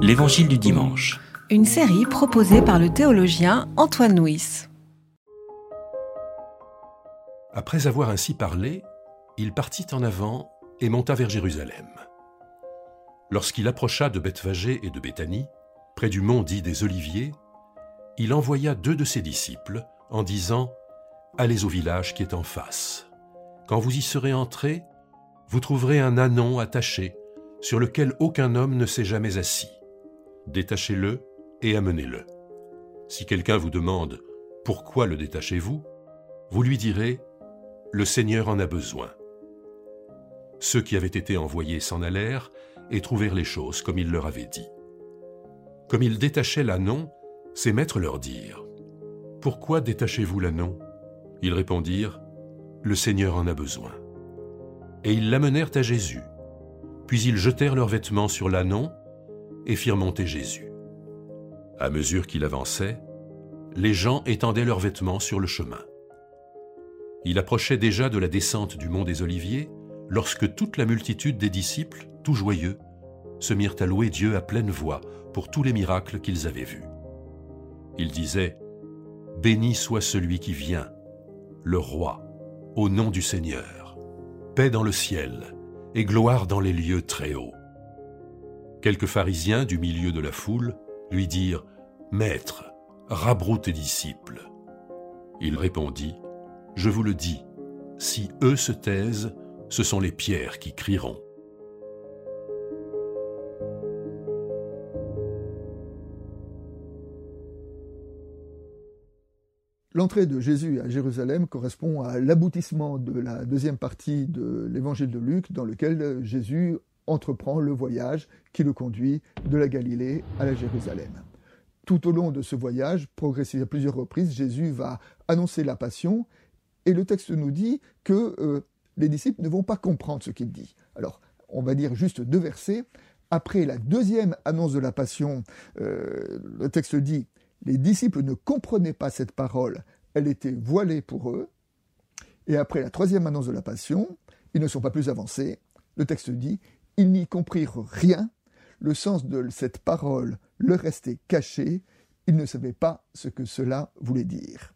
L'Évangile du dimanche. Une série proposée par le théologien Antoine Nuis. Après avoir ainsi parlé, il partit en avant et monta vers Jérusalem. Lorsqu'il approcha de Bethphagée et de Béthanie, près du mont dit des Oliviers, il envoya deux de ses disciples en disant Allez au village qui est en face. Quand vous y serez entrés, vous trouverez un anon attaché sur lequel aucun homme ne s'est jamais assis. Détachez-le et amenez-le. Si quelqu'un vous demande pourquoi le détachez-vous, vous lui direz Le Seigneur en a besoin. Ceux qui avaient été envoyés s'en allèrent et trouvèrent les choses comme il leur avait dit. Comme ils détachaient l'anon, ses maîtres leur dirent Pourquoi détachez-vous l'anon Ils répondirent Le Seigneur en a besoin. Et ils l'amenèrent à Jésus. Puis ils jetèrent leurs vêtements sur l'anon et firent monter Jésus. À mesure qu'il avançait, les gens étendaient leurs vêtements sur le chemin. Il approchait déjà de la descente du mont des Oliviers lorsque toute la multitude des disciples, tout joyeux, se mirent à louer Dieu à pleine voix pour tous les miracles qu'ils avaient vus. Ils disaient Béni soit celui qui vient, le roi, au nom du Seigneur, paix dans le ciel et gloire dans les lieux très hauts. Quelques pharisiens du milieu de la foule lui dirent Maître, rabroue tes disciples. Il répondit Je vous le dis, si eux se taisent, ce sont les pierres qui crieront. L'entrée de Jésus à Jérusalem correspond à l'aboutissement de la deuxième partie de l'évangile de Luc, dans lequel Jésus entreprend le voyage qui le conduit de la Galilée à la Jérusalem. Tout au long de ce voyage, progressif à plusieurs reprises, Jésus va annoncer la passion, et le texte nous dit que euh, les disciples ne vont pas comprendre ce qu'il dit. Alors, on va dire juste deux versets. Après la deuxième annonce de la passion, euh, le texte dit les disciples ne comprenaient pas cette parole, elle était voilée pour eux. Et après la troisième annonce de la Passion, ils ne sont pas plus avancés. Le texte dit, ils n'y comprirent rien, le sens de cette parole leur restait caché, ils ne savaient pas ce que cela voulait dire.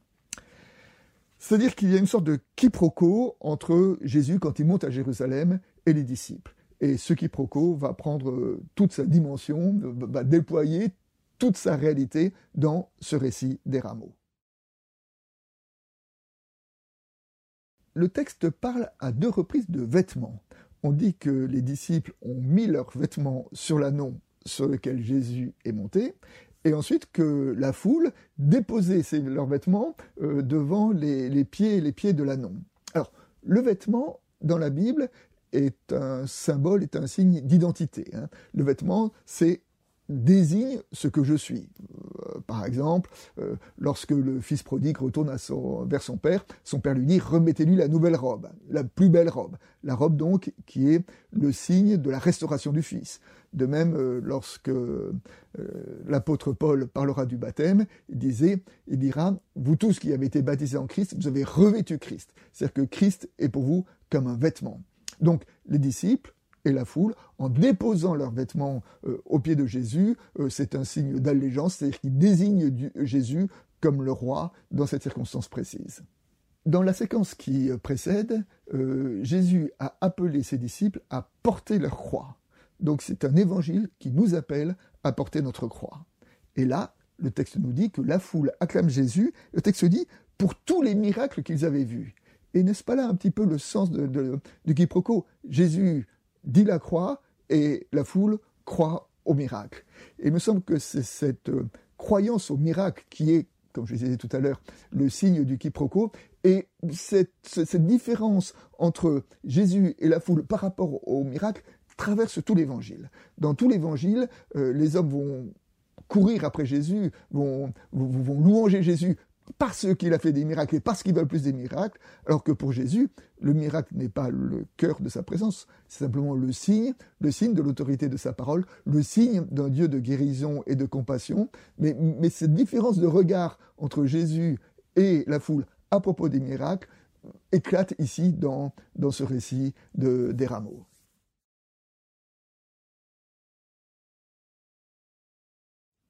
C'est-à-dire qu'il y a une sorte de quiproquo entre Jésus quand il monte à Jérusalem et les disciples. Et ce quiproquo va prendre toute sa dimension, va déployer toute sa réalité dans ce récit des rameaux. Le texte parle à deux reprises de vêtements. On dit que les disciples ont mis leurs vêtements sur l'anon sur lequel Jésus est monté, et ensuite que la foule déposait leurs vêtements euh, devant les, pieds les pieds de l'anon. Alors, le vêtement, dans la Bible, est un symbole, est un signe d'identité. Hein. Le vêtement, c'est désigne ce que je suis. Euh, par exemple, euh, lorsque le fils prodigue retourne vers son père, son père lui dit remettez-lui la nouvelle robe, la plus belle robe, la robe donc qui est le signe de la restauration du fils. De même, euh, lorsque l'apôtre Paul parlera du baptême, il disait, il dira, vous tous qui avez été baptisés en Christ, vous avez revêtu Christ. C'est-à-dire que Christ est pour vous comme un vêtement. Donc, les disciples et la foule, en déposant leurs vêtements euh, aux pieds de Jésus, euh, c'est un signe d'allégeance, c'est-à-dire qu'ils désignent Jésus comme le roi dans cette circonstance précise. Dans la séquence qui euh, précède, Jésus a appelé ses disciples à porter leur croix. Donc c'est un évangile qui nous appelle à porter notre croix. Et là, le texte nous dit que la foule acclame Jésus, le texte dit, pour tous les miracles qu'ils avaient vus. Et n'est-ce pas là un petit peu le sens du quiproquo? Jésus dit la croix et la foule croit au miracle. Et il me semble que c'est cette euh, croyance au miracle qui est, comme je disais tout à l'heure, le signe du quiproquo, et cette, différence entre Jésus et la foule par rapport au miracle traverse tout l'évangile. Dans tout l'évangile, euh, les hommes vont courir après Jésus, vont, vont louanger Jésus parce qu'il a fait des miracles et parce qu'il veut plus des miracles, alors que pour Jésus, le miracle n'est pas le cœur de sa présence, c'est simplement le signe, le signe de l'autorité de sa parole, le signe d'un Dieu de guérison et de compassion. Mais, cette différence de regard entre Jésus et la foule à propos des miracles éclate ici dans, dans ce récit de, des rameaux.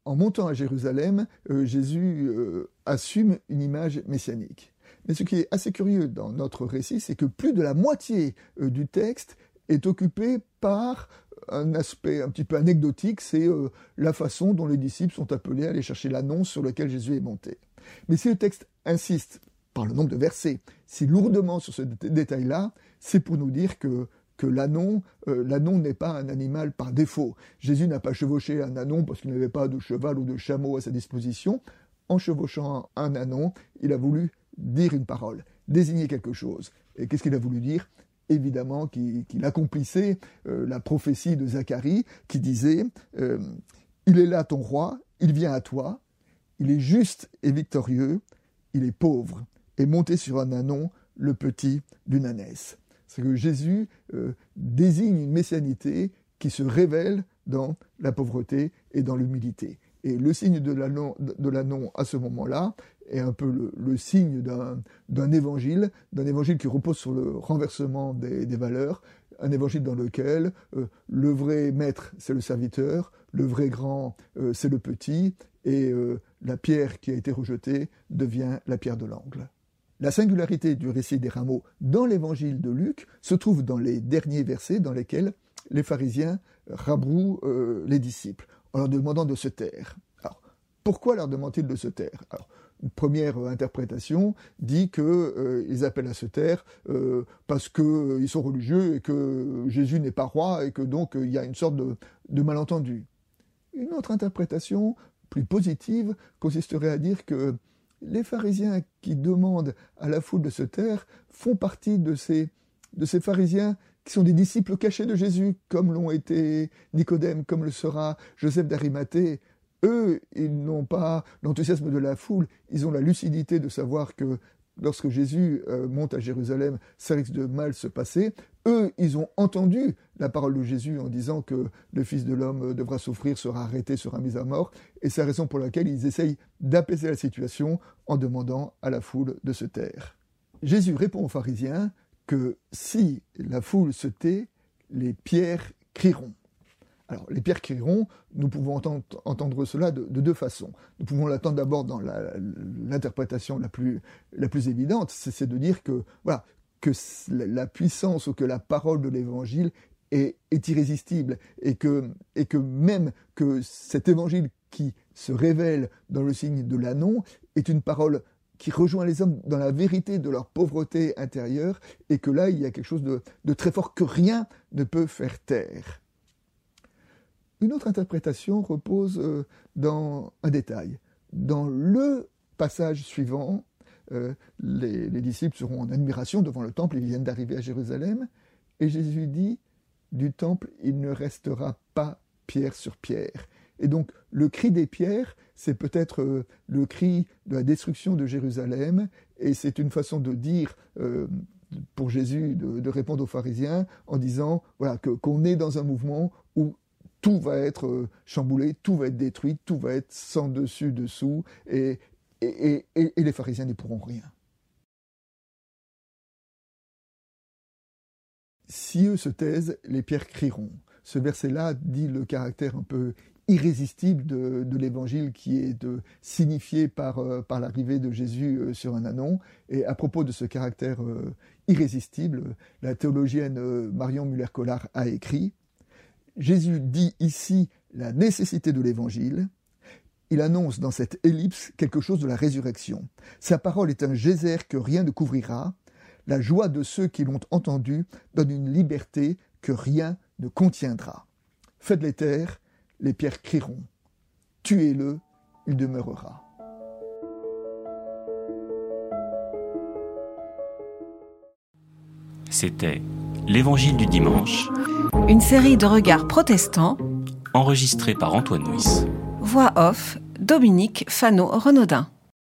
En montant à Jérusalem, euh, Jésus euh, assume une image messianique. Mais ce qui est assez curieux dans notre récit, c'est que plus de la moitié euh, du texte est occupé par un aspect un petit peu anecdotique, c'est la façon dont les disciples sont appelés à aller chercher l'annonce sur lequel Jésus est monté. Mais si le texte insiste par le nombre de versets si lourdement sur ce détail-là, c'est pour nous dire que que euh, n'est pas un animal par défaut. Jésus n'a pas chevauché un anon parce qu'il n'avait pas de cheval ou de chameau à sa disposition. En chevauchant un anon, il a voulu dire une parole, désigner quelque chose. Et qu'est-ce qu'il a voulu dire? Évidemment qu'il, accomplissait euh, la prophétie de Zacharie qui disait euh, Il est là ton roi, il vient à toi, il est juste et victorieux, il est pauvre, et monté sur un anon, le petit d'une ânesse c'est que Jésus euh, désigne une messianité qui se révèle dans la pauvreté et dans l'humilité. Et le signe de l'annon à ce moment-là est un peu le, signe d'un évangile, d'un évangile qui repose sur le renversement des, valeurs, un évangile dans lequel euh, le vrai maître, c'est le serviteur, le vrai grand, euh, c'est le petit, et la pierre qui a été rejetée devient la pierre de l'angle. La singularité du récit des rameaux dans l'évangile de Luc se trouve dans les derniers versets dans lesquels les pharisiens rabrouent euh, les disciples en leur demandant de se taire. Alors, pourquoi leur demandent-ils de se taire? Une première interprétation dit qu'ils euh, appellent à se taire euh, parce qu'ils sont religieux et que Jésus n'est pas roi et que donc il y a une sorte de malentendu. Une autre interprétation, plus positive, consisterait à dire que les pharisiens qui demandent à la foule de se taire font partie de ces, pharisiens qui sont des disciples cachés de Jésus, comme l'ont été Nicodème, comme le sera Joseph d'Arimathée. Eux, ils n'ont pas l'enthousiasme de la foule, ils ont la lucidité de savoir que lorsque Jésus euh, monte à Jérusalem, ça risque de mal se passer. Eux, ils ont entendu la parole de Jésus en disant que le Fils de l'homme devra souffrir, sera arrêté, sera mis à mort. Et c'est la raison pour laquelle ils essayent d'apaiser la situation en demandant à la foule de se taire. Jésus répond aux pharisiens que si la foule se tait, les pierres crieront. Alors, les pierres crieront, nous pouvons entendre, cela de, deux façons. Nous pouvons l'attendre d'abord dans l'interprétation la, plus, la plus évidente, c'est de dire que, voilà, que la puissance ou que la parole de l'évangile est, irrésistible et que, même que cet évangile qui se révèle dans le signe de l'annon est une parole qui rejoint les hommes dans la vérité de leur pauvreté intérieure et que là il y a quelque chose de, de très fort que rien ne peut faire taire. Une autre interprétation repose euh, dans un détail. Dans le passage suivant, euh, les, disciples seront en admiration devant le temple, ils viennent d'arriver à Jérusalem, et Jésus dit, du temple, il ne restera pas pierre sur pierre. Et donc le cri des pierres, c'est peut-être euh, le cri de la destruction de Jérusalem, et c'est une façon de dire pour Jésus de, répondre aux pharisiens en disant voilà qu'on est dans un mouvement où tout va être euh, chamboulé, tout va être détruit, tout va être sans dessus dessous, et, et, les pharisiens n'y pourront rien. Si eux se taisent, les pierres crieront. Ce verset-là dit le caractère un peu irrésistible de, l'évangile qui est de, signifié par, euh, par l'arrivée de Jésus euh, sur un anon. Et à propos de ce caractère irrésistible, la théologienne Marion Muller-Collard a écrit Jésus dit ici la nécessité de l'évangile. Il annonce dans cette ellipse quelque chose de la résurrection. Sa parole est un geyser que rien ne couvrira. La joie de ceux qui l'ont entendu donne une liberté que rien ne contiendra. Faites les terres, les pierres crieront. Tuez-le, il demeurera. C'était l'Évangile du dimanche une série de regards protestants. Enregistrée par Antoine Nuis. Voix off, Dominique Fano-Renaudin.